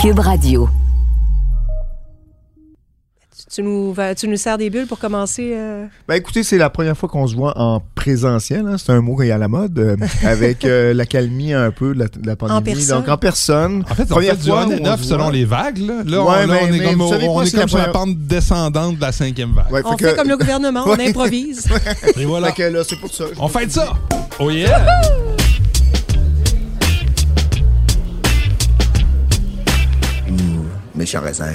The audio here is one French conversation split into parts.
Cube Radio. Tu nous, tu nous sers des bulles pour commencer. euh? Ben écoutez, c'est la première fois qu'on se voit en présentiel. hein. C'est un mot qui est à la mode. euh, avec euh, l'accalmie un peu de la, de la pandémie. personne. Donc en personne. En fait, on Première fait du fois on où et on off se selon voit. les vagues. Là, Là, on, Ouais, là, mais- on est comme, on quoi, est comme la sur la première- pente descendante de la cinquième vague. Ouais, On fait que- comme le gouvernement, on improvise. Et voilà. Fait que là, c'est pour ça. On fait ça. Oh yeah! Méchant raisin.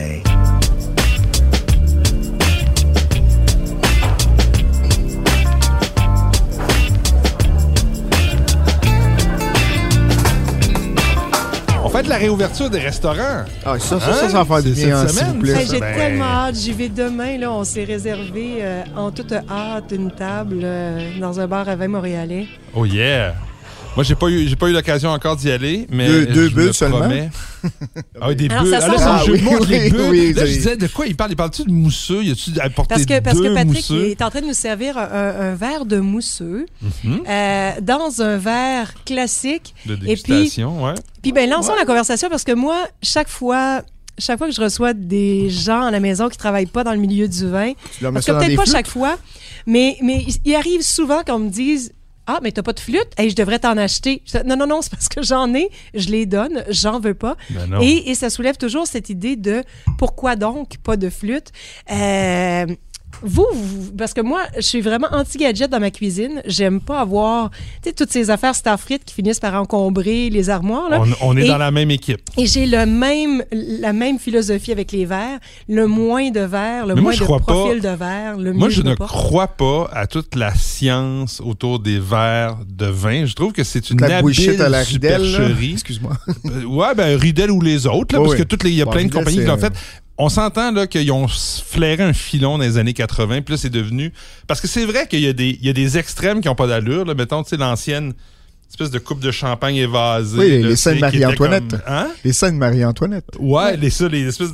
On fait de la réouverture des restaurants. Ah, ça, ça, Hein? ça, ça va faire du C'est bien, cette s'il semaine, vous plaît. Hey, J'ai Ben- tellement hâte. J'y vais demain. Là, on s'est réservé euh, en toute hâte une table euh, dans un bar à vin montréalais. Oh yeah! Moi, j'ai pas eu, j'ai pas eu l'occasion encore d'y aller, mais Deux- deux je bulles le seulement? promets. ah oui, des Alors, bulles. ça Ah, là, sent c'est un bon. jeu de mots, Oui, les bulles. oui, là, je disais, de quoi il parle? Il parle-tu de mousseux? Y a-tu apporté Parce que, parce deux que Patrick mousseux? est en train de nous servir un, un verre de mousseux Mhm. euh, dans un verre classique. De Et puis, dégustation, ouais. Puis ben lançons la conversation parce que moi, chaque fois, chaque fois que je reçois des gens à la maison qui travaillent pas dans le milieu du vin, Tu leur mets parce que peut-être pas flûtes? chaque fois, mais mais il- il arrive souvent qu'on me dise ah, mais t'as pas de flûte? et je devrais t'en acheter. Non, non, non, c'est parce que j'en ai, je les donne, j'en veux pas. Ben et ça soulève toujours cette idée de pourquoi donc pas de flûte? Euh, vous, vous- parce que moi, je suis vraiment anti-gadget dans ma cuisine. J'aime pas avoir toutes ces affaires Starfrit qui finissent par encombrer les armoires. Là. On, on est Et- dans la même équipe. Et j'ai le même, la même philosophie avec les verres. Le moins de verres, le Mais moi, moins je de crois profil pas- de verre, le Moi, je ne pas. crois pas à toute la science autour des verres de vin. Je trouve que c'est une La habile à la supercherie. Excuse-moi. Euh, ouais, ben Ridel ou les autres, là, parce oui. que toutes les, il y a Bon, plein de compagnies qui l'ont fait. On s'entend là qu'ils ont flairé un filon dans les années 80, puis là c'est devenu parce que c'est vrai qu'il y a des il y a des extrêmes qui ont pas d'allure, là, mettons tu sais l'ancienne espèce de coupe de champagne évasée. Oui, les- scènes Marie-Antoinette. comme- Hein? Les scènes Marie-Antoinette. Ouais, les ça les espèces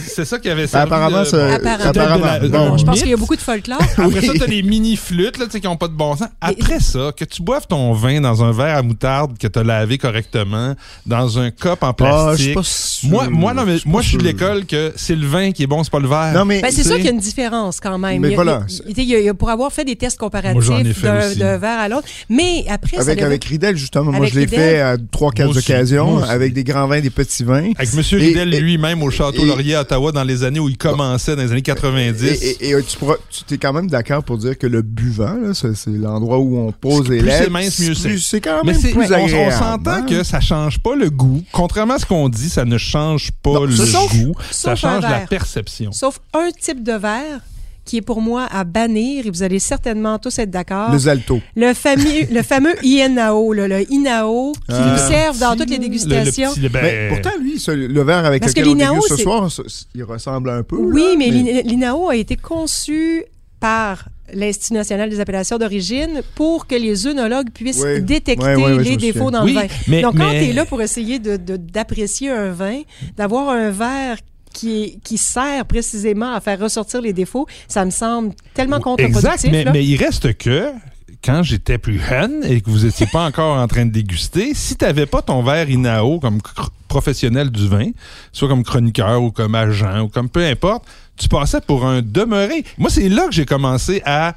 c'est- ça qui avait Ben, apparemment, de- ça- Apparemment. apparemment. de la- Bon, je pense qu'il y a beaucoup de folklore. Après ça, Oui. t'as les mini flûtes là, tu sais, qui ont pas de bon sens. Après ça, que tu boives ton vin dans un verre à moutarde que t'as lavé correctement, dans un cup en Ah, je suis plastique. pas sûr. moi, moi, non, mais Je suis moi, pas je suis de l'école que c'est le vin qui est bon, c'est pas le verre. Non, mais. Ben, c'est sûr qu'il y a une différence quand même. Mais Il y a- voilà. il y a- il y a- il y a- pour avoir fait des tests comparatifs d'un verre à l'autre. Mais après, ça Avec Ridel, justement. Moi, Avec je l'ai Ridel? fait à trois, quatre occasions, avec des grands vins, des petits vins. Avec M. Et- lui-même au Château et- Laurier à Ottawa dans les années où il commençait, dans les années 90. Et, et- et tu, pourras- tu es quand même d'accord pour dire que le buvant, là, c'est c'est l'endroit où on pose les Plus c'est lèvres. mince, mieux c'est. C'est quand Mais même c'est- plus on- on, agréable. s'entend hein? que ça change pas le goût. Contrairement à ce qu'on dit, ça ne change pas Non, le sauf- goût. Ça sauf change la perception. Sauf un type de verre qui est pour moi à bannir, et vous allez certainement tous être d'accord. Le Zalto. Le fameux, le fameux INAO, le INAO, qui Ah. nous servent dans toutes les Le- le dégustations. petit- ben, Mais pourtant, lui, ce- le verre avec Parce que lequel on déguste ce soir, il ressemble un peu. Oui, là, mais l'I- l'INAO a été conçu par l'Institut national des appellations d'origine pour que les œnologues puissent Oui. détecter les défauts dans Oui, le vin. mais- Donc, quand mais- tu es là pour essayer de- de- d'apprécier un vin, d'avoir un verre qui, sert précisément à faire ressortir les défauts, ça me semble tellement contre-productif. Exact, mais, là. mais il reste que quand j'étais plus jeune et que vous étiez pas encore en train de déguster, si tu n'avais pas ton verre Inao comme professionnel du vin, soit comme chroniqueur ou comme agent ou comme peu importe, tu passais pour un demeuré. Moi, c'est là que j'ai commencé à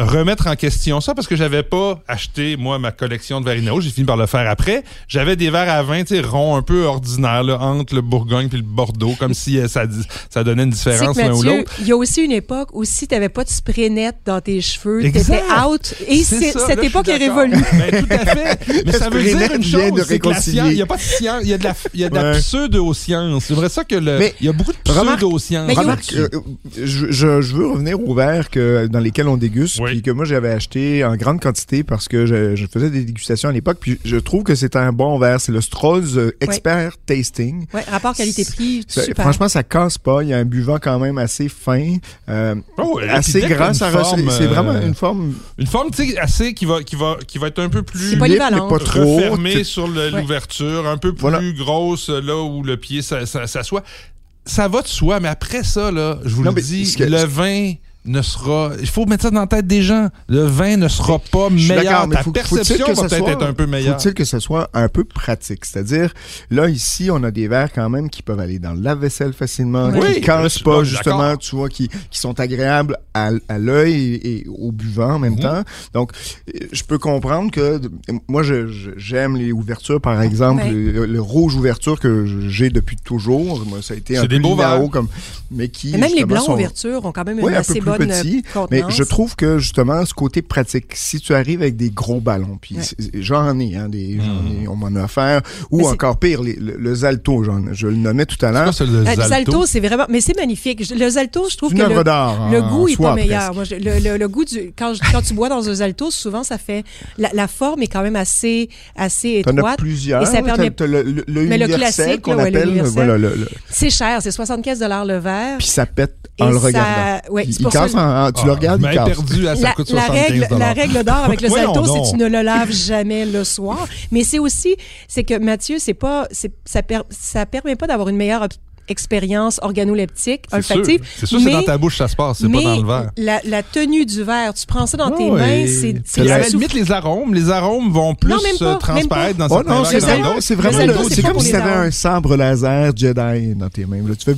remettre en question ça parce que j'avais pas acheté moi ma collection de verres Inao, j'ai fini par le faire après. J'avais des verres à vin, tu sais, ronds un peu ordinaires là, entre le Bourgogne puis le Bordeaux comme si euh, ça ça donnait une différence l'un ou l'autre. il y a aussi une époque où si tu n'avais pas de spray net dans tes cheveux, tu étais Exact. out. Et C'est c'est- ça, cette là, époque est révolue. Ben, tout à fait. Mais ça veut dire une chose, de c'est que la réconcilier. science, il n'y a pas de science, il y a de la, il y a de la Ouais. pseudo-science. J'aimerais ça que le, Mais il y a beaucoup de pseudo-science. Remarque, euh, je, je- je veux revenir aux verres que, dans lesquels on déguste, Oui. Puis que moi j'avais acheté en grande quantité parce que je, je faisais des dégustations à l'époque, puis je trouve que c'est un bon verre. C'est le Strolls euh, Expert Tasting. Ouais, rapport qualité-prix, Ça- super. franchement, ça casse pas. Il y a un buvant quand même assez fin, euh, Oh, assez grand. Ça c'est vraiment euh, une forme Une forme, tu sais, assez qui va, qui va, qui va être un peu plus C'est polyvalent. libre, mais pas trop. refermée sur Ouais. l'ouverture, un peu plus Voilà. grosse là où le pied ça- ça- s'assoit. Ça va de soi, mais après ça, là, je vous Non, le dis, que- le vin ne sera. Il faut mettre ça dans la tête des gens. Le vin ne sera pas Je suis meilleur. mais Ta faut- perception que va peut-être soit- être un peu meilleure. Faut-il que ce soit un peu pratique? C'est-à-dire, là, ici, on a des verres quand même qui peuvent aller dans le lave-vaisselle facilement, Oui. qui cassent Oui, pas, d'accord. justement, tu vois, qui, qui sont agréables à, à l'œil et, et au buvant en même Mhm. temps. Donc, je peux comprendre que, moi, je- je- j'aime les ouvertures, par exemple, le, le rouge ouverture que j'ai depuis toujours. Moi, ça a été C'est un des peu verres. comme, mais qui, Et même les blancs sont- ouvertures ont quand même une oui, un peu assez plus bonne petit, contenance. mais je trouve que justement ce côté pratique, si tu arrives avec des gros ballons, puis Ouais. j'en ai, hein, des, Hmm. ai, on m'en a offert, ou Mais encore pire, les- le, le Zalto, j'en- je le nommais tout à l'heure, le Euh, le Zalto? C'est vraiment. Mais c'est magnifique. Le Zalto, je trouve c'est que une œuvre le, d'art. le en goût est pas meilleur. presque. Moi, je- le, le- le goût du. Quand, je- quand tu bois dans un Zalto, souvent, ça fait. La, la forme est quand même assez, assez T'en as étroite. plusieurs. Et ça permet- le, le Mais le classique, qu'on appelle. voilà, C'est cher, c'est 75 le verre. puis ça pète en le regardant. ouais, c'est pour ça casse, que- en- en- tu le Ah, regardes, je il casse. perdu à ça La, coûte la 75 règle, la règle d'or avec le Zalto, c'est que tu ne le laves jamais le soir. Mais c'est aussi, c'est que Mathieu, c'est pas, c'est, ça, per- ça permet pas d'avoir une meilleure expérience organoleptique, olfactive. c'est sûr, c'est mais- dans ta bouche ça se passe, c'est pas mais dans le verre. La, la tenue du verre, tu prends ça dans tes Ah mains, ouais. c'est, c'est la limite, les arômes, les arômes vont plus Non, pas, euh, même transparaître pas. dans Oh certains non, verres c'est que dans Zalto, vraiment, d'autres. c'est Le le- pas comme si t'avais arômes. un sabre laser Jedi dans tes mains. Là, tu fais,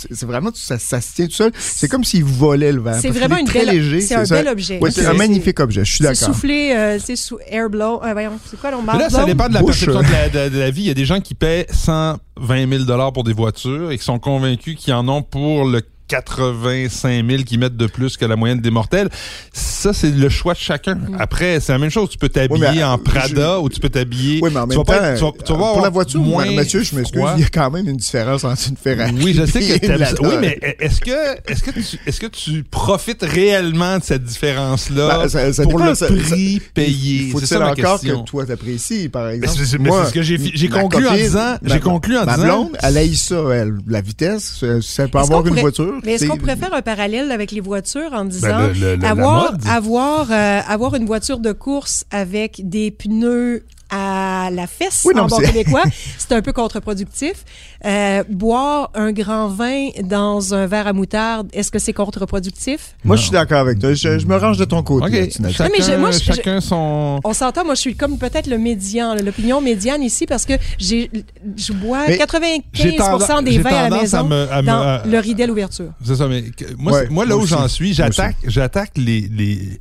c'est c'est vraiment, ça, ça se tient tout seul. C'est comme s'il volait le verre. C'est vraiment une très belle- léger. c'est un ça. bel objet. Ouais, c'est C'est- un magnifique objet. Je suis c'est d'accord. soufflé, euh, c'est sous air blow. euh, voyons, c'est quoi, Mais là, ça dépend de la Bouche. perception de la, de- de la vie. Il y a des gens qui paient 120 000 pour des voitures et qui sont convaincus qu'ils en ont pour le 85 000 qu'ils mettent de plus que la moyenne des mortels. Ça, c'est le choix de chacun. Mm. Après, c'est la même chose. Tu peux t'habiller Oui, mais, en euh, Prada je- ou tu peux t'habiller... Oui, mais en tu même vas temps, pas être- tu vas- tu vas pour la voiture, moins Mathieu, je m'excuse, il y a quand même une différence entre une Ferrari. Oui, je sais que t'aimes la. Oui, mais est-ce que, est-ce que tu, est-ce que tu profites réellement de cette différence-là Ben, pour dépend, le prix ça- payé? C'est Faut-il encore question. que toi t'apprécies, par exemple? Moi, ce que j'ai conclu en disant- j'ai conclu en disant- blonde, elle haït ça. La vitesse, ça- peut avoir une voiture. Mais est-ce qu'on pourrait faire un parallèle avec les voitures en disant Ben, le- le- la avoir, avoir, euh, avoir une voiture de course avec des pneus à la fesse Oui, non, en bon québécois, c'est un peu contre-productif. Euh, boire un grand vin dans un verre à moutarde, est-ce que c'est contre-productif? Moi, je suis d'accord avec toi. Je, je me range de ton côté. Non, mais je- moi, je- chacun son... On s'entend, moi je suis comme peut-être le médian, l'opinion médiane ici parce que j'ai, je bois Mais 95% des j'ai vins à la tendance maison à me- à me- dans à- le Ridel ouverture. C'est ça, mais que- moi, Ouais, c'est- moi là moi où j'en suis, j'attaque, les, les-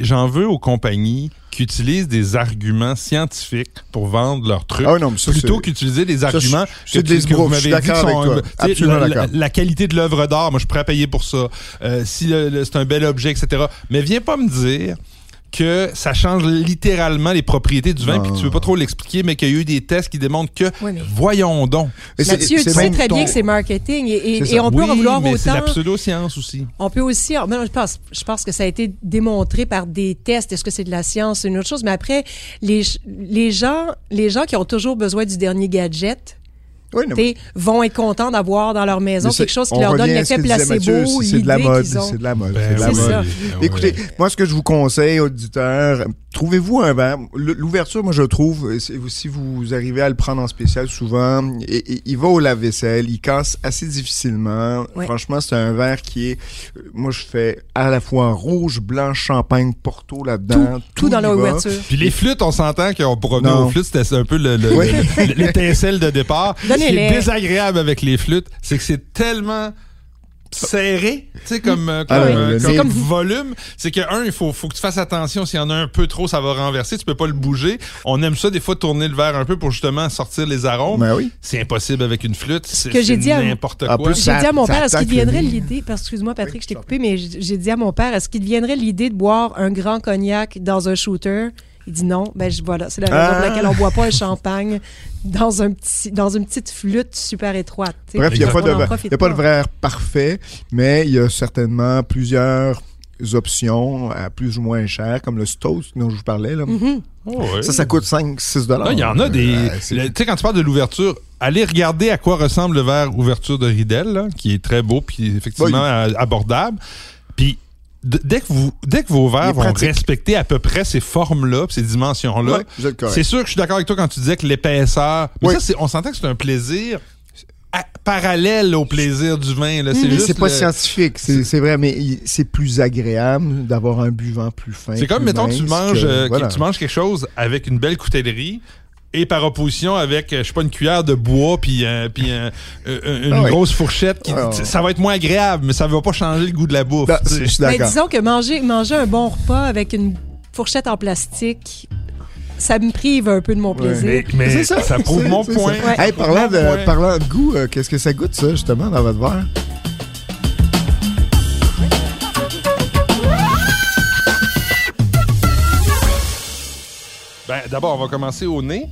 j'en veux aux compagnies qui utilisent des arguments scientifiques pour vendre leurs trucs. Ah non, ça, plutôt qu'utiliser des arguments c'est que, des que vous m'avez dit sont Absolument la, la- qualité de l'œuvre d'art, moi je suis prêt à payer pour ça. Euh, si c'est un bel objet, etc. Mais viens pas me dire que ça change littéralement les propriétés du vin, puis tu veux pas trop l'expliquer, mais qu'il y a eu des tests qui démontrent que, Oui, mais- voyons donc. Mais c'est- Mathieu, tu c'est sais très ton- bien que c'est marketing et, et- C'est et ça. on peut en vouloir mais c'est autant. la pseudo-science aussi. On peut aussi, ben, je pense, je pense que ça a été démontré par des tests. Est-ce que c'est de la science, c'est une autre chose? Mais après, les, les gens, les gens qui ont toujours besoin du dernier gadget, Oui, vont être contents d'avoir dans leur maison quelque chose qui leur donne l'effet placebo, c'est- de la l'idée mode. qu'ils ont. C'est de la mode. Ben c'est de la mode. ça. Écoutez, moi, ce que je vous conseille, auditeurs, trouvez-vous un verre? L'ouverture, moi, je trouve, c'est- si vous arrivez à le prendre en spécial souvent, il va au lave-vaisselle, il casse assez difficilement. Ouais. Franchement, c'est un verre qui est, euh, moi, je fais à la fois rouge, blanc, champagne, porto Tout, là-dedans. tout dans l'ouverture. Puis les flûtes, on s'entend qu'on Non. aux flûtes, c'était un peu le- le- Oui. le- l'étincelle de départ. Ce qui est désagréable avec les flûtes, c'est que c'est tellement serré, tu sais, comme, euh, comme, Ah oui, euh, comme comme- volume. C'est que, un, il faut, faut que tu fasses attention. S'il y en a un peu trop, ça va renverser. Tu peux pas le bouger. On aime ça, des fois, tourner le verre un peu pour justement sortir les arômes. Ben oui. C'est impossible avec une flûte. C'est que j'ai c'est dit à- n'importe quoi. plus, J'ai Ça- dit à mon père, est-ce qu'il attaque le viendrait nez. l'idée, excuse-moi Patrick, Oui, je t'ai coupé, mais j'ai j'ai dit à mon père, est-ce qu'il viendrait l'idée de boire un grand cognac dans un shooter? Il dit non. Ben je, voilà, c'est la raison pour Ah. laquelle on boit pas un champagne dans un petit, dans une petite flûte super étroite. Bref, il n'y a, pas de, y a pas verre parfait, mais il y a certainement plusieurs options à plus ou moins cher, comme le Stoast dont je vous parlais. Là. Mhm. Oh. Ça, ça coûte 5-6 dollars. Il y en a des. Euh, Tu sais, quand tu parles de l'ouverture, allez regarder à quoi ressemble le verre ouverture de Ridel, là, qui est très beau puis effectivement abordable. Puis dès que vous, dès que vos verres vont respecter à peu près ces formes-là, ces dimensions-là, Ouais, c'est sûr que je suis d'accord avec toi quand tu disais que l'épaisseur. Mais Oui. ça, on s'entend que c'est un plaisir à- parallèle au plaisir du vin. là. C'est juste c'est pas le- scientifique, c'est vrai, mais c'est plus agréable d'avoir un buvant plus fin. C'est comme, mettons, mince tu manges, que- euh, voilà. tu manges quelque chose avec une belle coutellerie et par opposition avec, euh, je sais pas, une cuillère de bois puis euh, puis euh, euh, une Ah oui. grosse fourchette. Qui, Ah. Ça va être moins agréable, mais ça va pas changer le goût de la bouffe. Je suis Mais disons que manger, manger un bon repas avec une fourchette en plastique, ça me prive un peu de mon Ouais. plaisir. mais mais C'est ça, ça, prouve mon point. ça. Ouais. Hey, parlant, de, Ouais. parlant de goût, euh, qu'est-ce que ça goûte, ça, justement, dans votre verre? Ben, D'abord, on va commencer au nez.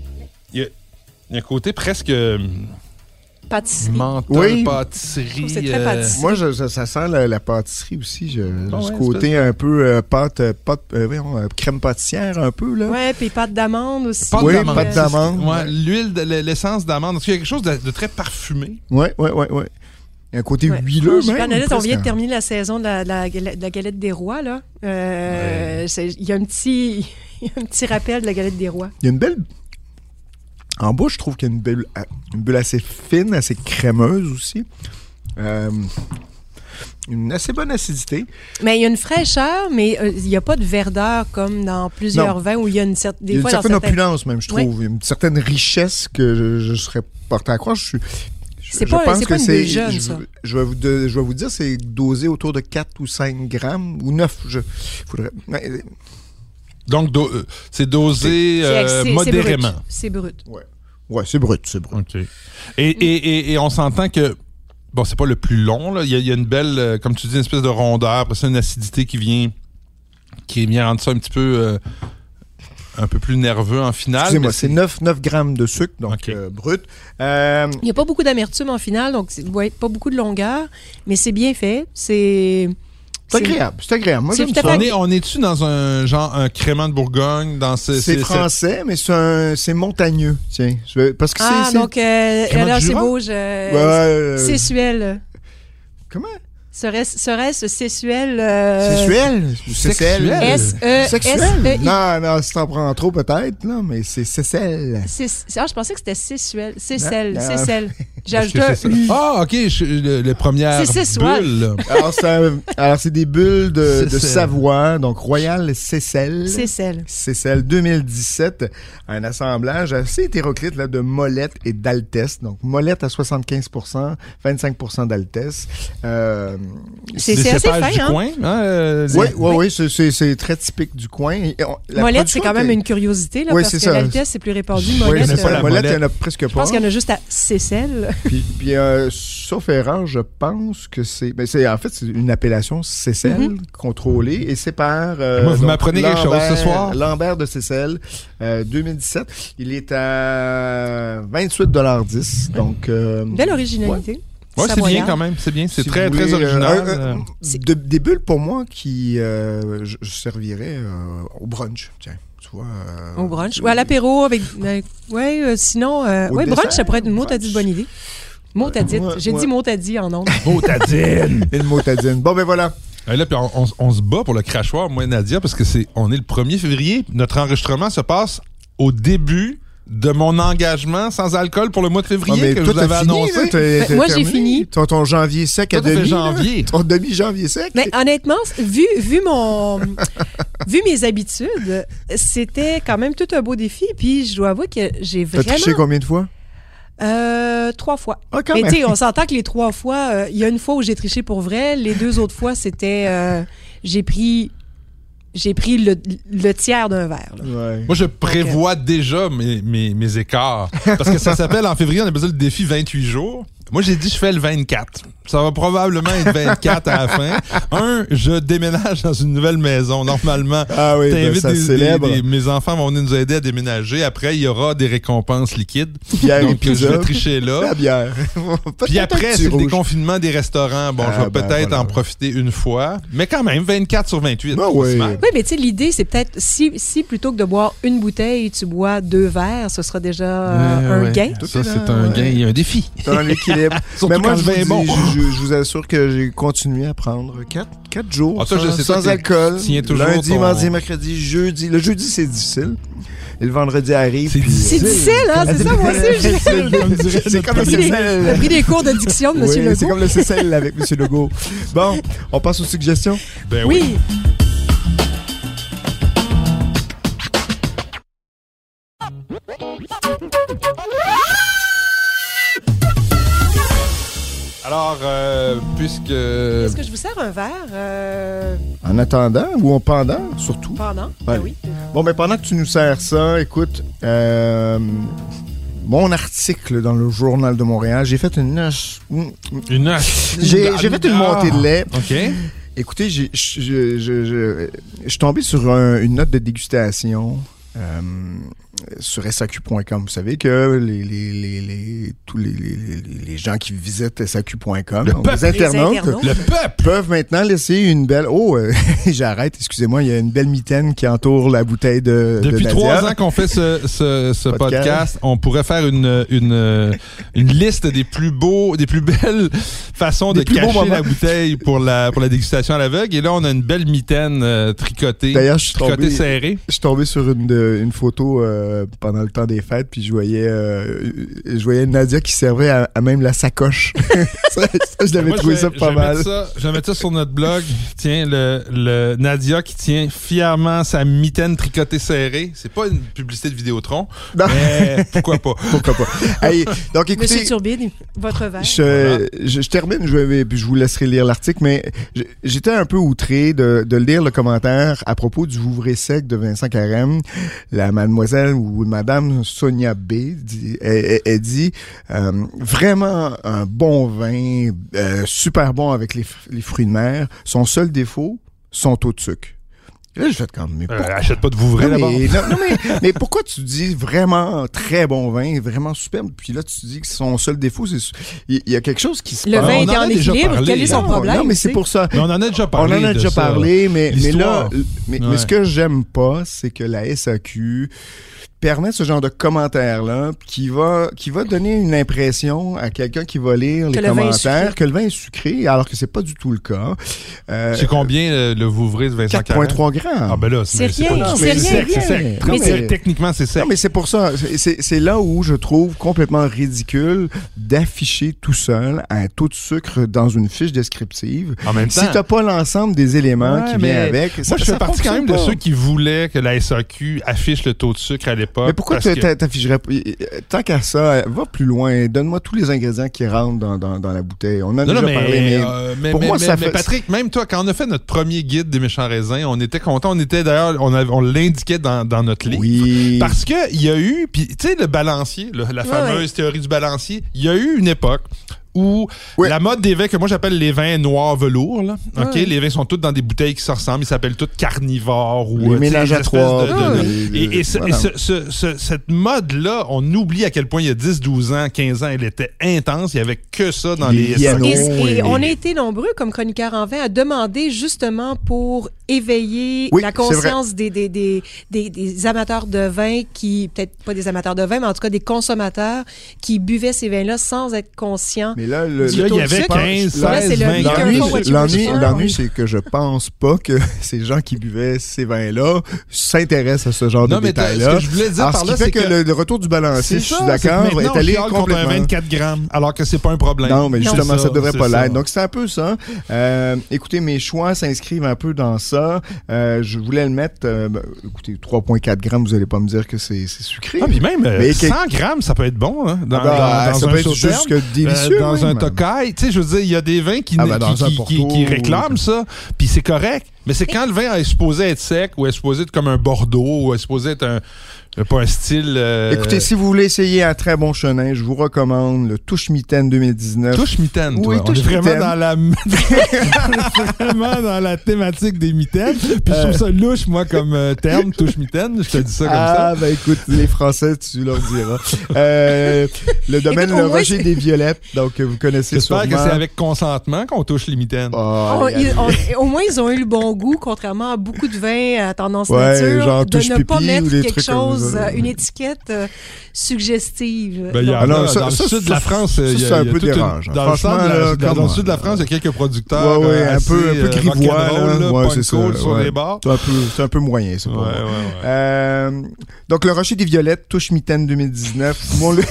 Il y a, il y a un côté presque euh, Pâtisserie. menthol, Oui. pâtisserie. C'est très euh, pâtisserie. Moi, je- ça, ça sent la, la pâtisserie aussi. Je, Ah ce ouais, côté un peu euh, pâte, pâte euh, voyons, crème pâtissière, un peu, là. Ouais, puis pâte d'amande aussi. Pâte Oui, d'amande. pâte d'amande. Ouais, L'huile, de- l'essence d'amande. Parce qu'il y a quelque chose de, de très parfumé? Ouais, ouais, ouais, ouais. Il y a un côté Ouais. huileux, Je suis même. Bernadette, on vient de terminer la saison de la, de la galette, de la galette des rois. là. Euh, Il y a un petit... il y a un petit rappel de la galette des rois. Il y a une belle. En bouche, je trouve qu'il y a une bulle, une bulle assez fine, assez crémeuse aussi. Euh, une assez bonne acidité. Mais il y a une fraîcheur, mais euh, il n'y a pas de verdeur comme dans plusieurs Non. vins où il y a une certaine. Il y a une fois, certaine certains- opulence, même, je Oui. trouve. Il y a une certaine richesse que je, je serais porté à croire. Je suis. je- pas- pense que c'est- je, vais, vous, de- je vais vous dire, c'est dosé autour de 4 ou 5 grammes, ou 9. Je, faudrait, Donc, do- euh, c'est dosé C'est- euh, c'est- c'est modérément. brut. C'est brut. ouais, c'est brut, c'est brut. Et, et, et, et on s'entend que, bon, c'est pas le plus long, là. Il y a, il y a une belle, euh, comme tu dis, une espèce de rondeur, après ça, une acidité qui vient, qui vient rendre ça un petit peu, euh, un peu plus nerveux en finale. Excusez-moi, c'est 9, 9 grammes de sucre, donc euh, brut. Euh, Il n'y a pas beaucoup d'amertume en finale, donc c'est- ouais, pas beaucoup de longueur, mais c'est bien fait. C'est. C'est agréable, c'est agréable. Moi, j'aime ça. On est, on est-tu dans un genre, un crément de Bourgogne, dans ce, C'est français, mais c'est un- c'est montagneux, tiens. Je Parce que c'est... Ah, c'est- donc, euh, alors c'est beau, je. Ouais, euh, Sessuel. Comment? Serait-ce serait-ce sessuel? euh, Sexuel? Sexuel? Sexuel? S-E. Sexuel? S-E-I. Non, non, si t'en prends trop, peut-être, là, mais c'est. C'est- Ah, je pensais que c'était sessuel. Sessel. Non, U. Ah, OK, je- le- les premières C'est sexuel. bulles. là. Alors, alors, c'est des bulles de. Savoie, donc Royal Cécile. Sessel. Cécile 2017, un assemblage assez hétéroclite là, de molettes et d'altesse. Donc, molette à 75% 25 d'altesse. Euh, C'est- assez fin, du hein? coin. hein, euh, oui, les- oui, oui, c'est- c'est c'est très typique du coin. Et on- la Molette, c'est quand même une curiosité, là, Oui, parce c'est que ça. l'altesse, c'est plus répandu. Oui, Molette, c'est ça, euh, la molette, il molette. n'y en a presque je pas. pense qu'il y en a juste à Sessel. Puis, puis, euh, sauf erreur, je pense que c'est. Ben c'est en fait, c'est une appellation Cécile Mhm. contrôlée et c'est par. euh, Moi, vous donc, m'apprenez quelque chose ce Lambert- soir? Lambert de Cécile, euh, 2017. Il est à 28,10 Donc. euh, Belle originalité. Ouais, c'est bien quand même. C'est bien. C'est si très, très euh, original. euh. C'est- de- des bulles pour moi qui euh, je, je servirais euh, au brunch. Tiens, tu vois. euh, Au brunch. Ou à l'apéro avec. ouais, euh, sinon. Euh, ouais, brunch, dessert, ça pourrait être une mot, t'as dit bonne idée. Mot, t'as dit. Ouais, J'ai ouais. dit mot, t'as dit en nombre. Motadine. Et le motadine. Bon, ben voilà. Et là, puis on, on- on se bat pour le crachoir, moi et Nadia, parce que c'est on est le 1er février. Notre enregistrement se passe au début de mon engagement sans alcool pour le mois de Ah, février mais que je vous avais fini, annoncé. là, t'as moi, j'ai fini. Ton, ton janvier sec à Toi, demi. janvier. Ton demi-janvier sec. Mais honnêtement, vu, vu mon. vu mes habitudes, c'était quand même tout un beau défi. Puis je dois avouer que j'ai T'as triché vraiment. combien de fois? Euh, trois fois. Ah, quand Mais tu sais, on s'entend que les trois fois, euh, il y a une fois où j'ai triché pour vrai. Les deux autres fois, c'était. euh, j'ai pris. J'ai pris le, le tiers d'un verre. là. Ouais. Moi, je prévois déjà mes, mes, mes écarts. Parce que ça s'appelle, en février, on a besoin le défi 28 jours. Moi, j'ai dit, je fais le 24. Ça va probablement être 24 à la fin. Un, je déménage dans une nouvelle maison. Normalement, Ah oui, ben, ça des- célèbre. des- des- mes enfants vont venir nous aider à déménager. Après, il y aura des récompenses liquides. Bière et je pizza. vais tricher là. La bière. Puis après, c'est le déconfinement des restaurants. Bon, je Ah, vais ben, peut-être voilà. en profiter une fois. Mais quand même, 24 sur 28. Ben c'est oui. Oui, mais tu sais, l'idée, c'est peut-être si, si plutôt que de boire une bouteille, tu bois deux verres, ce sera déjà euh, un Ouais, gain. Ça, est c'est un gain et un défi. Dans l'équilibre. Surtout Mais moi, quand je est bon. Je, vous assure que j'ai continué à prendre 4, jours Ah, ça, sans, alcool. tiens toujours Lundi, ton- mardi, mercredi, jeudi. Le jeudi, c'est difficile. Et le vendredi arrive. C'est difficile, hein? C'est ça, moi aussi. j'ai- C'est comme le des, j'ai Cécile. pris des cours de diction de M. Oui, Legault. c'est comme le Cécile avec M. Legault. Bon, on passe aux suggestions? Ben oui. Oui. Alors, euh, puisque. Est-ce que je vous sers un verre euh, En attendant ou en pendant, surtout. pendant? Ouais. Ben oui. Bon, mais pendant que tu nous sers ça, écoute, euh, mon article dans le Journal de Montréal, j'ai fait une... Une. J'ai j'ai fait une montée de lait. OK. Écoutez, j'ai- je je- je- je- je suis tombé sur un- une note de dégustation euh, sur SAQ.com. Vous savez que les, les, les, les- tous les, les, les- les gens qui visitent SAQ.com, Le les internautes, internautes. Le peuple! peuvent maintenant laisser une belle... Oh, euh, j'arrête, excusez-moi, il y a une belle mitaine qui entoure la bouteille de de Depuis trois ans qu'on fait ce, ce, ce Podcast. podcast. on pourrait faire une, une, une liste des plus beaux, des plus belles façons Des de cacher la bouteille pour la, pour la dégustation à l'aveugle. Et là, on a une belle mitaine euh, tricotée. D'ailleurs, je suis tricotée tombé- serrée. Je suis tombé sur une, photo euh, pendant le temps des fêtes, puis je voyais, euh, je voyais Nadia qui servait à, à même la sacoche. ça, ça, je l'avais trouvé ça pas mal. mettre ça- je vais mettre ça sur notre blog. Tiens, le, le Nadia qui tient fièrement sa mitaine tricotée serrée. C'est pas une publicité de Vidéotron, Non. mais pourquoi pas? Pourquoi pas. Hey, donc Monsieur écoutez, Turbide, votre verre. je, je, je termine, je, vais, puis je vous laisserai lire l'article, mais j'étais un peu outré de, de lire le commentaire à propos du Vouvray sec de Vincent Carême. La mademoiselle ou madame Sonia B, dit, elle, elle- elle dit euh, vraiment un bon vin, euh, super bon avec les, fruits de mer. Son seul défaut, son taux de sucre. Là, je fais comme, mais Euh, pourquoi? achète pas de Vouvray Non, d'abord. mais, non, non, mais, mais pourquoi tu dis vraiment très bon vin, vraiment superbe, puis là tu dis que son seul défaut, c'est il y a quelque chose qui se Le passe. vin on était en a en déjà équilibre. parlé. Quel est son Non, problème? Non, mais c'est pour ça. Mais on en a déjà On parlé. en a déjà parlé, mais, mais là, mais, Ouais. mais ce que j'aime pas, c'est que la SAQ permet ce genre de commentaire-là qui va, qui va donner une impression à quelqu'un qui va lire les le commentaires que le vin est sucré, alors que c'est pas du tout le cas. Euh, C'est combien euh, le Vouvray de Vincent Carré? 4,3 grammes. Ah ben là, C'est rien, c'est sec, c'est sec. Non, Non, mais- mais Techniquement, c'est sec. Non, mais c'est pour ça. C'est- là où je trouve complètement ridicule d'afficher tout seul un taux de sucre dans une fiche descriptive. En même temps, Si t'as pas l'ensemble des éléments Ouais, qui viennent avec, ça, moi, je ça fais partie quand même de ceux qui voulaient que la SAQ affiche le taux de sucre à l'époque. Mais pourquoi t'afficherais pas- Tant qu'à ça, va plus loin. Donne-moi tous les ingrédients qui rentrent dans, dans, dans la bouteille. On en a Non, déjà non, parlé, mais euh, mais, pour mais- moi, mais- ça mais fait- Patrick, même toi, quand on a fait notre premier guide des méchants raisins, on était content. On était d'ailleurs, on, avait- on l'indiquait dans, dans notre livre. oui. Parce que il y a eu, puis tu sais, le balancier, le- la fameuse ouais. théorie du balancier, il y a eu une époque Ouais. la mode des vins que moi j'appelle les vins noirs velours, là, ok, Ouais. les vins sont tous dans des bouteilles qui se ressemblent, ils s'appellent tous carnivores ou les euh, ménages à trois. de- de- Ah, de- oui. et, et ce- Voilà. et ce- ce- ce- cette mode-là, on oublie à quel point il y a 10, 12 ans, 15 ans, elle était intense. Il y avait que ça dans Les les. Et, Non, et et- on a été nombreux comme chroniqueurs en vin à demander justement pour éveiller Oui, la conscience des, des, des, des, des amateurs de vin qui, peut-être pas des amateurs de vin, mais en tout cas des consommateurs qui buvaient ces vins-là sans être conscients. Mais là, le, Là, il y avait sucre. 15, Là, c'est 16, le 20 liquor L'ennui, c'est que je pense pas que ces gens qui buvaient ces vins-là s'intéressent à ce genre Non, de mais t'as- ce détails-là. que je voulais dire Alors, par ce là, qui fait que, que le, retour du balancier, je suis d'accord, est allé chiale contre un complètement. 24 grammes, alors que c'est pas un problème. Non, mais justement, ça, devrait pas l'être. Donc, c'est un peu ça. Euh, écoutez, mes choix s'inscrivent un peu dans ça. Euh, je voulais le mettre, euh, ben, écoutez, 3,4 grammes, vous allez pas me dire que c'est sucré. Ah, puis même euh, Mais 100 grammes, ça peut être bon, hein, dans, Ah ben, ça un peut être juste que délicieux. Dans un même. tokai, tu sais, je veux dire, il y a des vins qui, Ah ben, qui- réclament ça, puis c'est correct. Mais c'est quand le vin est supposé être sec, ou est supposé être comme un Bordeaux, ou est supposé être un, euh, pas un style... euh, Écoutez, si vous voulez essayer un très bon chenin, je vous recommande le Touche Mitaine 2019. Touche mitaine, toi. Oui, On touche est vraiment mitaine. dans la vraiment dans la thématique des mitaines. Puis je trouve ça louche, moi, comme euh, terme, touche mitaine. Je te dis ça comme ça. Ah, ben écoute, les Français, tu leur diras. Euh, le domaine Écoute, Le moins, Roger c'est- des Violettes, donc euh, vous connaissez J'espère sûrement. que c'est avec consentement qu'on touche les mitaines. Ah, On- il y a- ils- on- au moins, ils ont eu le bon goût, contrairement à beaucoup de vins à tendance Ouais, nature, genre de ne pas mettre quelque trucs chose euh, une étiquette euh, suggestive. Ben, y a, Ah non, dans ça- le ça, sud de ça, la France, ça, il y a- c'est un il y a peu toute une-. Dans le, centre Franchement, de la- là, dans come le sud de la on. France, il y a quelques producteurs Ouais, ouais, euh, un peu, assez, un peu euh, grivois, là. là, Ouais, punk c'est ça, cool sur ouais. les bars. C'est un peu, un peu moyen, c'est Ouais, pas ouais, vrai. ouais. Euh, donc, le Rocher des Violettes, touche mitaine 2019. Mont-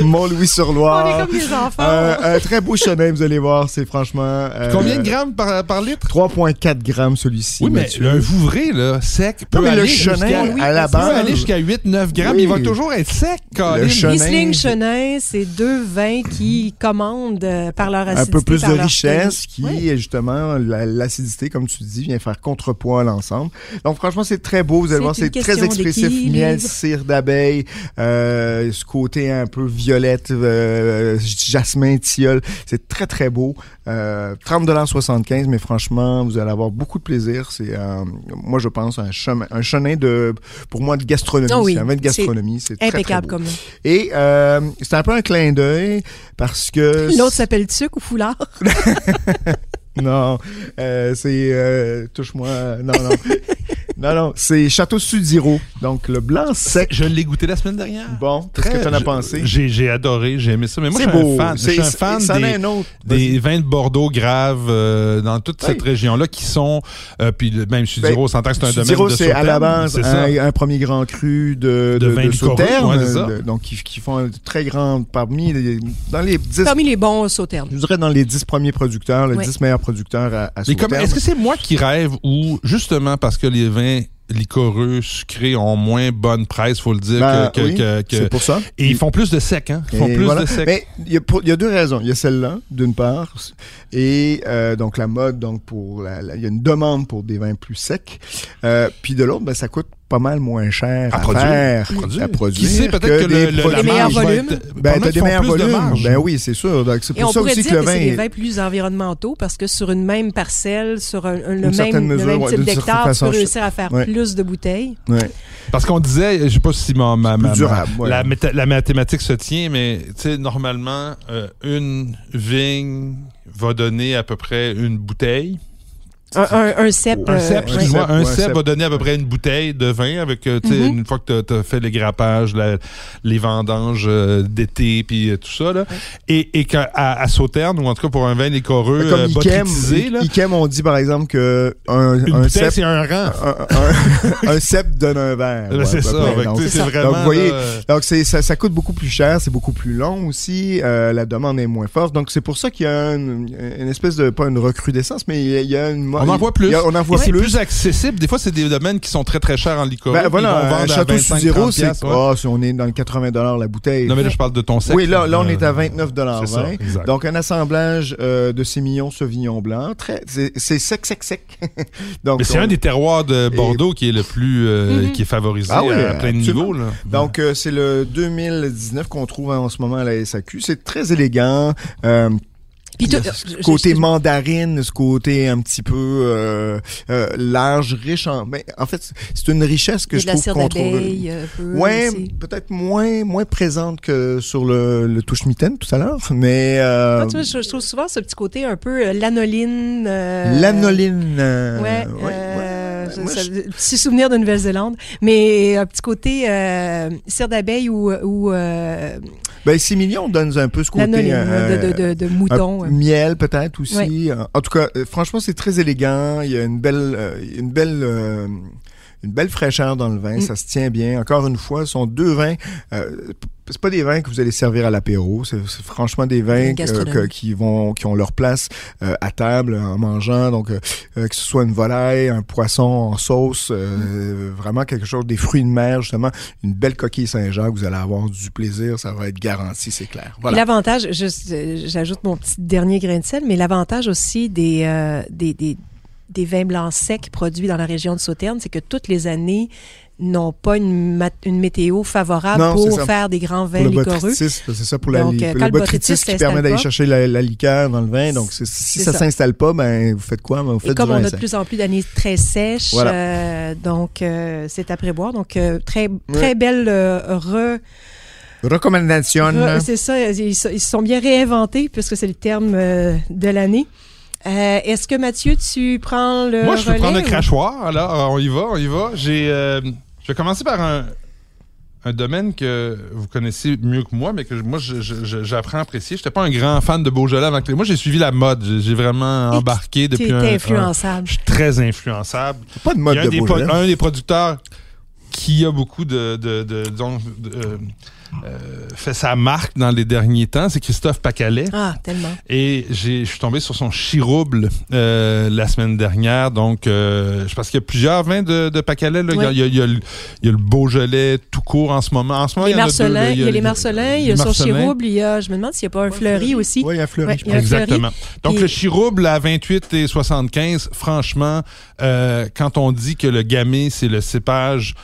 Mont-Louis-sur-Loire. On est comme des enfants. Euh, un très beau chenin, vous allez voir, c'est franchement... euh, Combien de grammes par, par litre? 3,4 grammes celui-ci. Oui, mais Mathieu. un Vouvray, là, sec, peut Non, mais le aller chenin, Oui, à la peut peut base... aller jusqu'à 8-9 grammes. Oui. Il va toujours être sec, Colin. Le chenin- Riesling, Chenin, c'est deux vins qui commandent euh, par leur un acidité. peu plus de richesse qui, Oui. justement, la- l'acidité, comme tu dis, vient faire contrepoids à l'ensemble. Donc, franchement, c'est très beau. Vous allez voir, c'est très expressif. Miel, cire d'abeille, euh, ce côté un peu violette, euh, jasmin, tilleul. C'est très, très beau. Euh, 30,75 mais franchement, vous allez avoir beaucoup de plaisir. C'est, euh, moi, je pense, un chemin, un chenin de, pour moi, de gastronomie. Ah oui, c'est un vin de gastronomie. C'est très, très Impeccable beau. comme. Et euh, c'est un peu un clin d'œil parce que... L'autre s'appelle Tuc ou Foulard? Non, euh, c'est euh, touche-moi. Non, non, non, non. C'est Château Sudiro. Donc le blanc sec. Je l'ai goûté la semaine dernière. Bon, qu'est-ce que Très- t'en as pensé? J'ai j'ai adoré, j'ai aimé ça. Mais moi, je suis beau. un fan. Je C'est- suis un fan des, un des vins de Bordeaux graves euh, dans toute Oui. cette région-là qui sont. euh, puis même Sudiro, on s'entend que c'est un domaine Sudiro, de c'est à la Sauternes, base c'est ça. un, un premier grand cru de, De de, vin de liquoreux, Sauternes, ouais, c'est ça. de- donc qui, qui font un très grand parmi les, dans les 10 Parmi les bons sauternes. je dirais dans les 10 premiers producteurs, les Oui. 10 meilleurs producteurs à, à Mais comme, Sauternes. est-ce que c'est moi qui rêve ou justement parce que les vins liquoreux sucrés ont moins bonne presse, faut le dire, Ben, que, que- oui, que- que- c'est pour ça. et ils font plus de sec, hein? Ils font plus voilà. de sec. Mais il y, a y deux raisons. Il y a celle-là, d'une part, et euh, donc la mode, donc pour il y a une demande pour des vins plus secs. Euh, puis de l'autre, ben, ça coûte pas mal moins cher À à, produire. faire, Produire. à produire. Qui sait, peut-être que, des le, le- produits- la Les meilleurs marge va volumes. être- Ben, t'as des meilleurs de volumes. Ben oui, c'est sûr. Donc, c'est Et on pour ça pourrait aussi dire que le que vin c'est des vins plus environnementaux parce que sur une même parcelle, sur un, un- le, même, le type d'hectare, tu peux réussir à faire Ouais. plus de bouteilles. ouais. Parce qu'on disait, je sais pas si ma, ma, durable, la, mathématique se tient, mais tu sais, normalement, euh, une vigne va donner à peu près une bouteille. Un, un, un cep. Un euh, cep, ouais. excuse-moi, un cep va donner à peu près une bouteille de vin avec, euh, tu sais, Mhm. une fois que tu as, fait les grappages, la- les vendanges euh, d'été, puis euh, tout ça. Là. Et, et qu'à à, à Sauternes, ou en tout cas pour un vin liquoreux Comme euh, Ikem, botrytisé, là, Ikem, on dit par exemple que un, une un c'est un rang. un, un- un cep donne un verre. Ouais, c'est ça. près. Donc, tu sais, c'est c'est ça. vraiment. Donc, vous voyez, là, euh, Donc, c'est, ça, ça coûte beaucoup plus cher, c'est beaucoup plus long aussi, euh, la demande est moins forte. Donc, c'est pour ça qu'il y a une, une espèce de, pas une recrudescence, mais il y a, il y a une... on en voit plus. a- on en Et voit c'est plus. plus accessible. Des fois, c'est des domaines qui sont très très chers en liquoreux. Ben voilà, un château 25, sous zéro, 30 c'est oh, si on est dans le 80 la bouteille. Non, mais là, je parle de ton sec. oui, là, là, on Euh, est à 29 C'est ça, exact. Donc, un assemblage euh, de Sémillon Sauvignon Blanc. C'est, c'est sec, sec, sec. Donc, Mais c'est on- un des terroirs de Bordeaux qui est le plus euh, Mhm. qui est favorisé Ah oui, à plein de niveaux. Là. Donc, euh, c'est le 2019 qu'on trouve en ce moment à la SAQ. C'est très élégant. Euh, Puis tout- ce je- côté mandarine, ce côté un petit peu euh, euh, large, riche en. Mais en fait, c'est une richesse que je trouve qu'on trouve. Ouais, peut-être moins moins présente que sur le, le touche-mitaine tout à l'heure, mais euh, Ah, tu vois, je, je trouve souvent ce petit côté un peu euh, lanoline. euh, l'anoline. euh, Ouais, ouais, euh, Moi, ça- je- petit souvenir de Nouvelle-Zélande, mais un petit côté euh, cire d'abeille ou, ou euh, Ben, 6 millions donne un peu ce côté. euh, de, de, de, de mouton. miel peut-être aussi. Euh, En tout cas, euh, franchement, c'est très élégant. Il y a une belle, euh, une belle, euh, une belle fraîcheur dans le vin. Mm. Ça se tient bien. Encore une fois, ce sont deux vins. Euh, c'est pas des vins que vous allez servir à l'apéro. C'est franchement des vins que- que- qui vont, qui ont leur place euh, à table en mangeant. Donc, euh, euh, que ce soit une volaille, un poisson en sauce, euh, vraiment quelque chose des fruits de mer justement, une belle coquille Saint-Jacques. Vous allez avoir du plaisir. Ça va être garanti, c'est clair. Voilà. L'avantage, euh, j'ajoute mon petit dernier grain de sel, mais l'avantage aussi des, euh, des, des, des vins blancs secs produits dans la région de Sauternes, c'est que toutes les années n'ont pas une, météo favorable Non, pour faire des grands vins Pour le liquoreux. botrytis, c'est ça pour la Donc, euh, le le botrytis qui permet d'aller chercher la, la liqueur dans le vin. Donc, si ça, ça. s'installe pas, ben vous faites quoi? Ben, Vous Et faites comme du on a de plus en plus d'années très sèches, Voilà. euh, donc euh, c'est à prévoir. Donc euh, très très belle euh, re, Recommandation. re- c'est ça, ils, se- sont bien réinventés puisque c'est le terme euh, de l'année. Euh, Est-ce que Mathieu, tu prends le Moi, je peux relais prendre le ou- crachoir. Alors, on y va, on y va. J'ai. euh, Je vais commencer par un, un domaine que vous connaissez mieux que moi, mais que moi, j'apprends à apprécier. Je n'étais pas un grand fan de Beaujolais avant que... Moi, j'ai suivi la mode. J'ai- vraiment embarqué depuis un... es un- influençable. Je suis très influençable. Pas de mode de des, Beaujolais. un des producteurs qui a beaucoup de, de, de- de, euh, fait sa marque dans les derniers temps, c'est Christophe Pacalet. Ah, tellement. Et j'ai- je suis tombé sur son chirouble euh, la semaine dernière. Donc, euh, je pense qu'il y a plusieurs vins de, de Pacalet. là. Il, y a, Oui. il y a- il y a le, il y a le Beaujolais tout court en ce moment. En ce moment, Les il y a deux, là. Il y a les Marcelins, il y a son Marcelin. chirouble, il y a, je me demande s'il n'y a pas un fleuri aussi. Oui, il y a Fleury. Ouais, je un pense. fleuri. Exactement. Donc, le chirouble à 28 et 75, franchement, euh, quand on dit que le gamay, c'est le cépage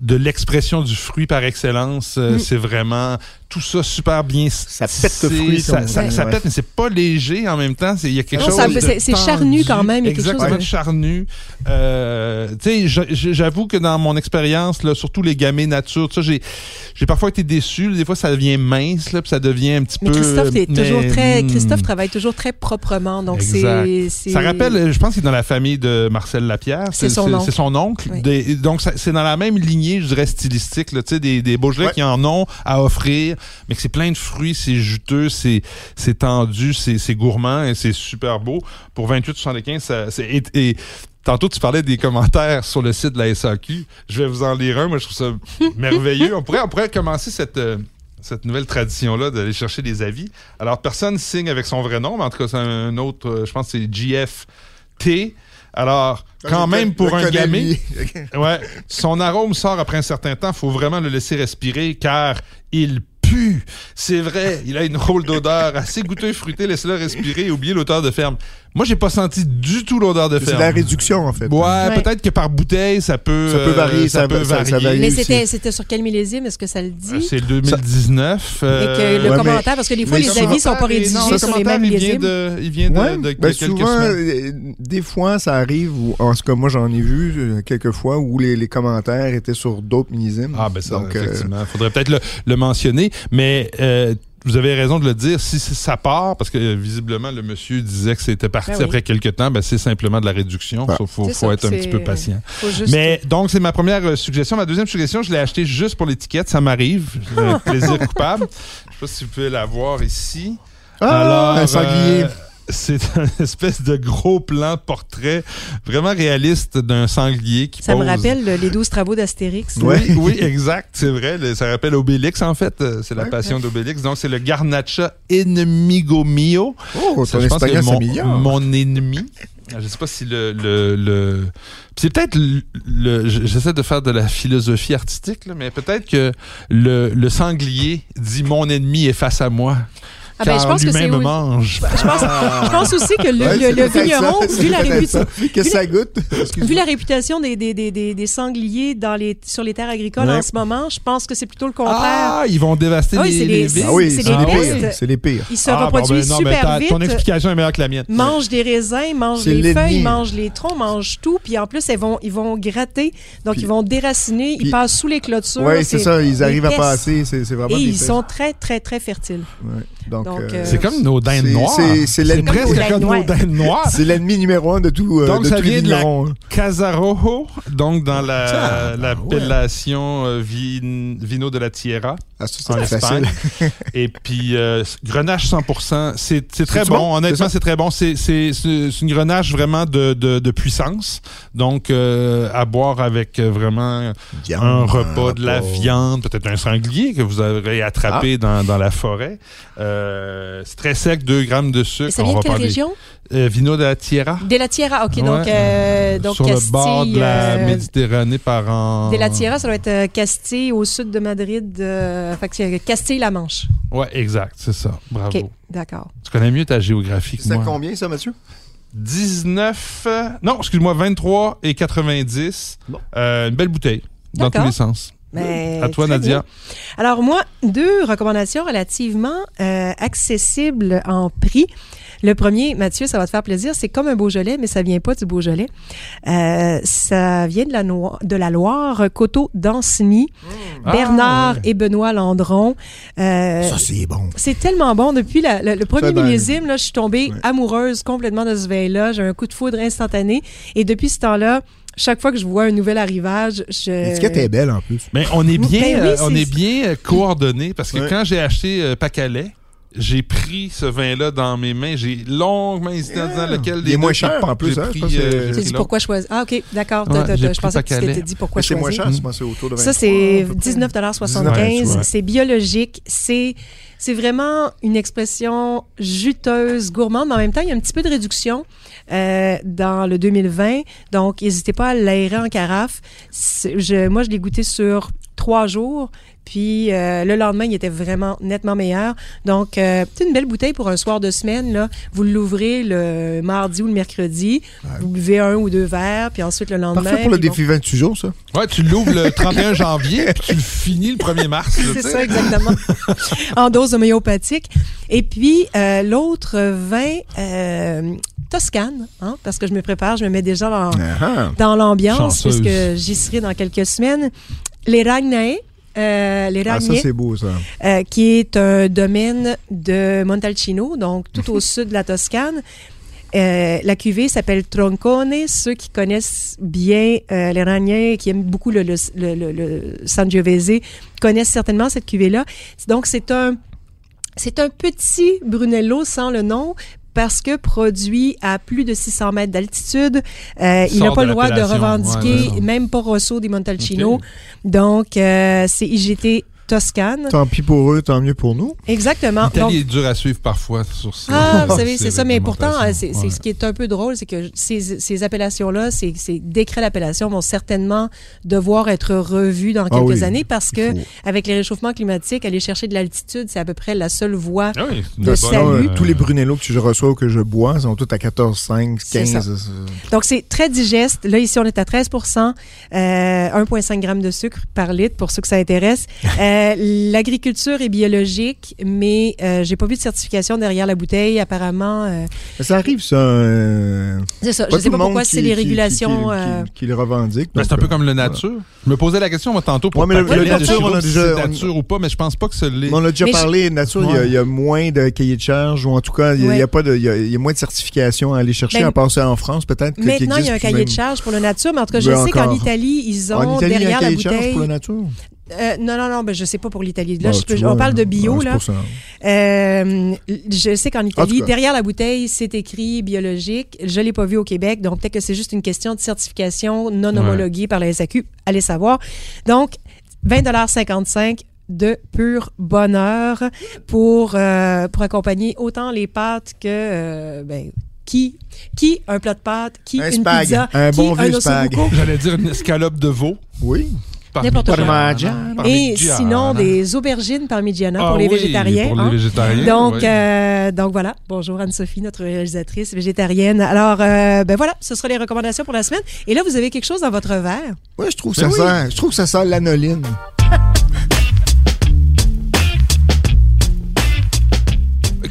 de l'expression du fruit par excellence, euh, Mm. c'est vraiment tout ça super bien. Ça pète le fruit, Ça, comme- ça, pète, mais c'est pas léger en même temps. C'est- Il y a quelque Non, chose c'est- charnu quand même, il y a quelque chose Exactement de- charnu. Euh, j'avoue que dans mon expérience, là, surtout les gamay nature, ça, j'ai, j'ai parfois été déçu. Des fois, ça devient mince, là, puis ça devient un petit Mais peu. Christophe, est mais, toujours très, hmm. Christophe travaille toujours très proprement, donc c'est, Ça rappelle, je pense qu'il est dans la famille de Marcel Lapierre. C'est son oncle. C'est son oncle. Oui. Des- donc, c'est dans la même lignée, je dirais, stylistique. Là, tu sais, des, des Beaujolais Ouais. qui en ont à offrir, mais que c'est plein de fruits, c'est juteux, c'est c'est tendu, c'est c'est gourmand et c'est super beau. Pour 28,75, ça, c'est- et, et Tantôt, tu parlais des commentaires sur le site de la SAQ. Je vais vous en lire un. Moi, je trouve ça merveilleux. On pourrait, on pourrait commencer cette, euh, cette nouvelle tradition-là d'aller chercher des avis. Alors, personne signe avec son vrai nom, mais en tout cas, c'est un autre, euh, je pense que c'est GFT. Alors, quand même, pour un gamay, ouais, son arôme sort après un certain temps. faut vraiment le laisser respirer car il C'est vrai, il a une rôle d'odeur assez goûteux, fruité. Laissez-le respirer et oubliez l'odeur de ferme. Moi, j'ai pas senti du tout l'odeur de C'est ferme. la réduction, en fait. Ouais, Ouais. peut-être que par bouteille, ça peut, Ça peut euh, varier, ça, ça peut ça- varier. ça varie. Mais c'était, sur quel millésime? Est-ce que ça le Euh, dit? C'est 2019. Et euh, que le ouais, commentaire, parce que des fois, mais les avis sont pas Non, rédigés le sur les mêmes il vient millésimes. de, il vient de, Ouais, de ben quelques souvent, semaines. euh, des fois, ça arrive, où, en ce cas, moi, j'en ai vu euh, quelques fois où les, les commentaires étaient sur d'autres millésimes. Ah, ben ça, Donc, euh, effectivement. faudrait peut-être le, le mentionner. Mais euh, vous avez raison de le dire. Si ça part, parce que euh, visiblement, le monsieur disait que c'était parti Ben oui. après quelques temps, ben, c'est simplement de la réduction. Il faut, C'est faut ça, être un petit peu patient. Faut juste- Mais donc, c'est ma première euh, suggestion. Ma deuxième suggestion, je l'ai acheté juste pour l'étiquette. Ça m'arrive. Plaisir coupable. Je sais pas si vous pouvez la voir ici. Ah, un sanglier. euh, c'est un espèce de gros plan portrait vraiment réaliste d'un sanglier qui ça me rappelle le- les 12 travaux d'Astérix. Oui, oui, exact, c'est vrai. Le- Ça rappelle Obélix, en fait. Euh, C'est la Ouais. passion d'Obélix. Donc, c'est le Garnacha Enemigo Mio. Oh, Ça, ton je pense que mon, ennemi. Je sais pas si le... le, le- C'est peut-être le... le- J'essaie de faire de la philosophie artistique, là, mais peut-être que le, le sanglier dit « Mon ennemi est face à moi, Ah ben, je pense que c'est me oui. mange. Je pense, je pense aussi que le, Ouais, le- le vigneron, ça, vu la, réputation, que ça goûte? Vu la réputation des, des, des, des, des sangliers dans les, sur les terres agricoles Ouais. en ce moment, je pense que c'est plutôt le contraire. Ah, ils vont dévaster Oui, les, les les- vignes. Ah oui, c'est les pires. C'est les pires. Ils se Ah, bon, reproduisent ben non, mais super vite. Ton explication est meilleure que la mienne. mangent des raisins, mangent C'est les feuilles, mangent les troncs, mangent tout. Puis en plus, ils vont, ils vont gratter. Donc, Puis- ils vont déraciner. Ils passent sous les clôtures. Oui, c'est ça. Ils arrivent à passer. C'est c'est vraiment Et ils sont très, très, très fertiles. Ouais. Donc, C'est comme nos dindes c'est- noires. c'est- l'ennemi. presque Comme nos dindes noires. c'est l'ennemi numéro un de tout. euh, Donc, de ça vient de la- hein. Casarojo, donc dans la- Ah, l'appellation euh, vin- Vino de la Tierra Ah, ça, en c'est facile. Espagne. Et puis, euh, Grenache 100%, c'est très bon? Honnêtement, C'est très bon. C'est une Grenache vraiment de, puissance. Donc, euh, à boire avec euh, vraiment un repas, de la viande, peut-être un sanglier que vous aurez attrapé Ah. dans, dans la forêt. Euh, c'est très sec, 2 grammes de sucre. Et ça vient de quelle région? Euh, Vino de la Tierra. De la Tierra. OK, donc, Ouais. euh, donc sur Castille. le bord de la euh, Méditerranée par en... de la Tierra, ça doit être euh, Castille, au sud de Madrid. euh, fait que c'est Castille-La Manche. Ouais, exact, c'est ça. Bravo. OK, d'accord. Tu connais mieux ta géographie que C'est à moi. combien, ça, Mathieu? 19... euh, non, excuse-moi, 23 et 90. Bon. Euh, une belle bouteille, dans tous les sens. Mais à toi, Nadia. bien. Alors moi, deux recommandations relativement euh, accessibles en prix. Le premier, Mathieu, ça va te faire plaisir, c'est comme un Beaujolais, mais ça vient pas du Beaujolais. Euh, ça vient de la, Noi- de la Loire, Coteau d'Ancenis, Ah, Bernard ouais. et Benoît Landron. Euh, Ça, c'est bon. c'est tellement bon. Depuis la- le, le premier millésime, là, je suis tombée ouais. amoureuse complètement de ce vin-là. J'ai un coup de foudre instantané. Et depuis ce temps-là, chaque fois que je vois un nouvel arrivage, je. L'étiquette est belle en plus? Mais on est bien, Ben oui, euh, on est bien euh, coordonnés parce que Ouais. quand j'ai acheté euh, Pacalais, j'ai pris ce vin-là dans mes mains. J'ai longuement hésité en disant Yeah. lequel Il des est moins cher, en plus, hein, euh, Tu dis pourquoi choisir? Ah, OK, d'accord. Ouais, je pensais que tu t'étais dit pourquoi C'est moins choisir? cher, je pense, c'est autour de 23. Ça, c'est à peu près. 19,75 19, ouais. C'est biologique. C'est. C'est vraiment une expression juteuse, gourmande, mais en même temps, il y a un petit peu de réduction euh, dans le 2020. Donc, n'hésitez pas à l'aérer en carafe. Moi, je l'ai goûté sur trois jours. Puis euh, le lendemain, il était vraiment nettement meilleur. Donc, euh, c'est une belle bouteille pour un soir de semaine. Là. Vous l'ouvrez le mardi ou le mercredi. Vous buvez un ou deux verres, puis ensuite le lendemain. Parfait pour le bon. défi 28 jours, ça. Ouais, tu l'ouvres le 31 janvier puis tu le finis le 1er mars. C'est ça, exactement. en dose homéopathique. Et puis, euh, l'autre vin, euh, Toscane, hein, parce que je me prépare, je me mets déjà dans, Ah, dans l'ambiance, puisque j'y serai dans quelques semaines. Les Ragnae, euh, les Ah, ça, Ragnae, c'est beau, ça. euh, qui est un domaine de Montalcino, donc tout au sud de la Toscane. Euh, la cuvée s'appelle Troncone. Ceux qui connaissent bien euh, les Ragnais, qui aiment beaucoup le, le, le, le- le Sangiovese, connaissent certainement cette cuvée-là. Donc, c'est un, c'est un petit Brunello sans le nom parce que produit à plus de 600 mètres d'altitude. Euh, il n'a pas le droit de revendiquer, Ouais, ouais. même pas Rosso di Montalcino. Donc, euh, c'est IGT Toscane. Tant pis pour eux, tant mieux pour nous. Exactement. Donc, L'Italie est dur à suivre parfois sur ça. ah, vous savez, c'est ça. Mais pourtant, euh, c'est c'est Ouais. ce qui est un peu drôle, c'est que ces, ces appellations-là, ces, ces décrets d'appellation vont certainement devoir être revus dans Ah quelques oui, années parce que, faut. avec les réchauffements climatiques, aller chercher de l'altitude, c'est à peu près la seule voie. Ah oui, de bonne, salut. Euh, tous les Brunello que je reçois ou que je bois sont tous à 14, 5, C'est 15. ça. euh, Donc, c'est très digeste. Là, ici, on est à 13% euh, 1,5 g de sucre par litre pour ceux que ça intéresse. Euh, L'agriculture est biologique, mais euh, j'ai pas vu de certification derrière la bouteille. Apparemment, euh, Ça arrive, ça. euh, c'est ça. pas Je sais pas pourquoi c'est les qui- qui- régulations. qui- euh, qui- qui le revendiquent. Ben, c'est un peu euh, comme le nature. Je me posais la question moi, tantôt pour Ouais, mais le- nature, on a déjà- c'est on- nature ou pas, mais je pense pas que ce l'est. On a déjà Mais je- parlé, nature, il y a- il y, a moins de cahiers de charge, ou en tout cas, il y a- y, pas de, il y a, il y a moins de certifications à aller chercher, Ben, à passer en France, peut-être. Maintenant, il y a un cahier de charge pour le nature, mais en tout cas, je sais qu'en. Italie, ils ont En Italie, il y a un derrière la cahier de charge bouteille. pour la nature. Euh, non, non, non, ben, je sais pas pour l'Italie. Là, Bon, je tu peux- vois, on parle de bio, là. Euh, je sais qu'en Italie, derrière la bouteille, c'est écrit biologique. Je l'ai pas vu au Québec, donc peut-être que c'est juste une question de certification non Ouais. homologuée par la SAQ. Allez savoir. Donc, 20,55 de pur bonheur pour, euh, pour accompagner autant les pâtes que euh, ben, qui, qui un plat de pâtes, qui Un une spag. pizza, Un qui bon vieux spag. ossobuco. J'allais dire une escalope de veau. Oui. N'importe quoi. Et sinon, des aubergines parmigiana Ah pour les oui, végétariens. Pour hein. les végétariens. Donc, oui. euh, donc voilà. Bonjour Anne-Sophie, notre réalisatrice végétarienne. Alors, euh, ben voilà, ce sera les recommandations pour la semaine. Et là, vous avez quelque chose dans votre verre. Ouais, je trouve Mais ça oui. sent, je trouve que ça sent l'anoline.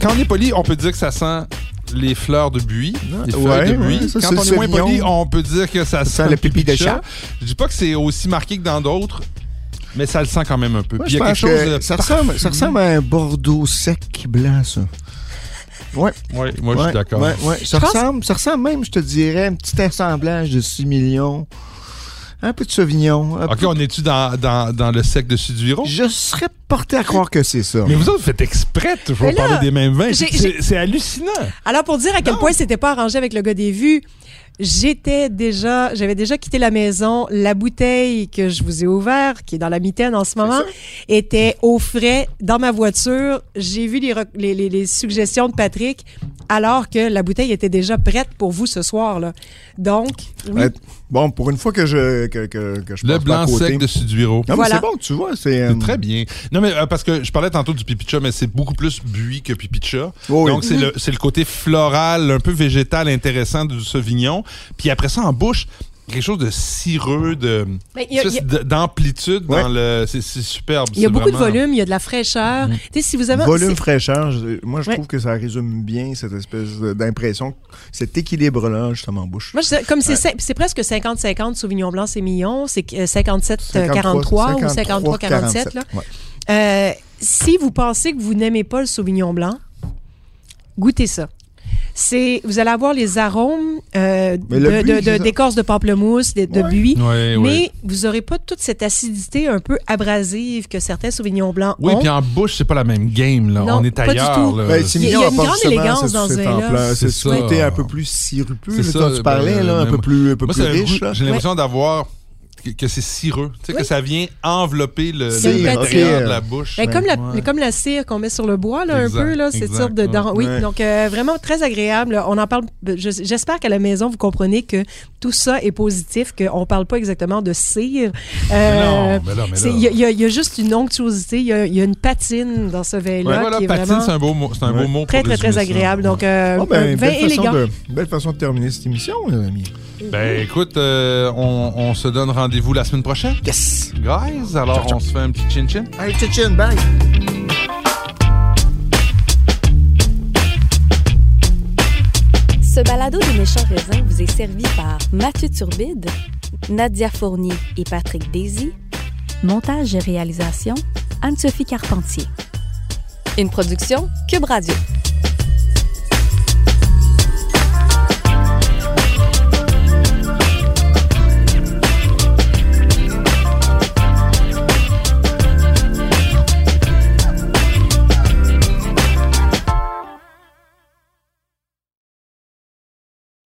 Quand on est poli, on peut dire que ça sent les fleurs de buis, les feuilles Ouais, de buis. ouais, ça, Quand on est moins poli, on peut dire que ça, sent le pipi de chat. Je dis pas que c'est aussi marqué que dans d'autres, mais ça le sent quand même un peu. Moi, Puis je il y a quelque chose de ça, ressemble, ça ressemble à un Bordeaux sec blanc, ça. Ouais, Ouais, moi, je suis d'accord. ouais, ouais. Ça, ressemble, ça ressemble même, je te dirais, un petit assemblage de 6 millions. Un peu de Sauvignon. OK, peu- on est-tu dans, dans, dans le sec de Sudiro? Je serais porté à croire que c'est ça. Mais vous autres, vous faites exprès de toujours parler des mêmes vins. c'est hallucinant. Alors, pour dire à quel point c'était pas arrangé avec le gars des vues, j'étais déjà, j'avais déjà quitté la maison. La bouteille que je vous ai ouverte, qui est dans la mitaine en ce moment, était au frais dans ma voiture. J'ai vu les, rec- les, les- les suggestions de Patrick, alors que la bouteille était déjà prête pour vous ce soir. Là. Donc, oui. Ouais, bon, pour une fois que je, que, que, que je Le pas à blanc côté. sec de Suduiro. Non, mais Voilà. c'est bon, tu vois, c'est... euh, très bien. Non, mais euh, parce que je parlais tantôt du pipicha, mais c'est beaucoup plus buis que pipicha. Oh oui. Donc, c'est le, c'est le côté floral, un peu végétal intéressant du Sauvignon. Puis après ça, en bouche, quelque chose de cireux, de, de- d'amplitude Ouais. dans le. C'est superbe. il y a beaucoup de volume, il y a de la fraîcheur. Sais, si vous avez... Volume, fraîcheur, je- moi je Ouais. trouve que ça résume bien cette espèce d'impression, cet équilibre-là justement en bouche. Moi, je dirais, comme c'est Ouais. presque 50-50 Sauvignon Blanc, c'est mignon. C'est euh, 57-43 53, ou 53-47. là. ouais. Euh, si vous pensez que vous n'aimez pas le Sauvignon Blanc, goûtez ça. C'est vous allez avoir les arômes euh, le de- de- de- d'écorce pamplemousse, de, Ouais. buis, Ouais, ouais. mais vous aurez pas toute cette acidité un peu abrasive que certains sauvignons blancs Oui, ont. puis en bouche, c'est pas la même game. Là. Non, On est pas du ailleurs. tout. là. Ben, c'est Il y a- y une grande élégance ce- dans ce vin-là. C'est ce côté un peu plus sirupeux C'est là, dont tu parlais, ben, là, un ben, peu plus, un peu plus riche. j'ai l'impression d'avoir que, que c'est cireux. Tu sais, que ça vient envelopper le, l'intérieur patine. de la bouche. Ben, comme, la, Ouais. comme la cire qu'on met sur le bois, là, Exact, un peu, là, cette exact, sorte de dent. Oui, ouais. donc euh, vraiment très agréable. On en parle. je- J'espère qu'à la maison, vous comprenez que tout ça est positif, qu'on ne parle pas exactement de cire. Euh, non, mais là, mais c'est- là. Il y, y y a juste une onctuosité, il y a, il y a une patine dans ce vin-là Ouais, voilà, qui est patine, vraiment c'est un beau mot. C'est un Ouais. beau mot très, pour très, très résumer ça. agréable. Donc, euh, Oh, ben, un vin belle, façon élégant. de, belle façon de terminer cette émission, les amis. Ben, écoute, euh, on, on se donne rendez-vous la semaine prochaine. Yes! Guys, alors on se fait un petit chin-chin. Allez, tchin, bye! Ce balado des méchants raisins vous est servi par Mathieu Turbide, Nadia Fournier et Patrick Daisy. Montage et réalisation, Anne-Sophie Carpentier. Une production Cube Radio.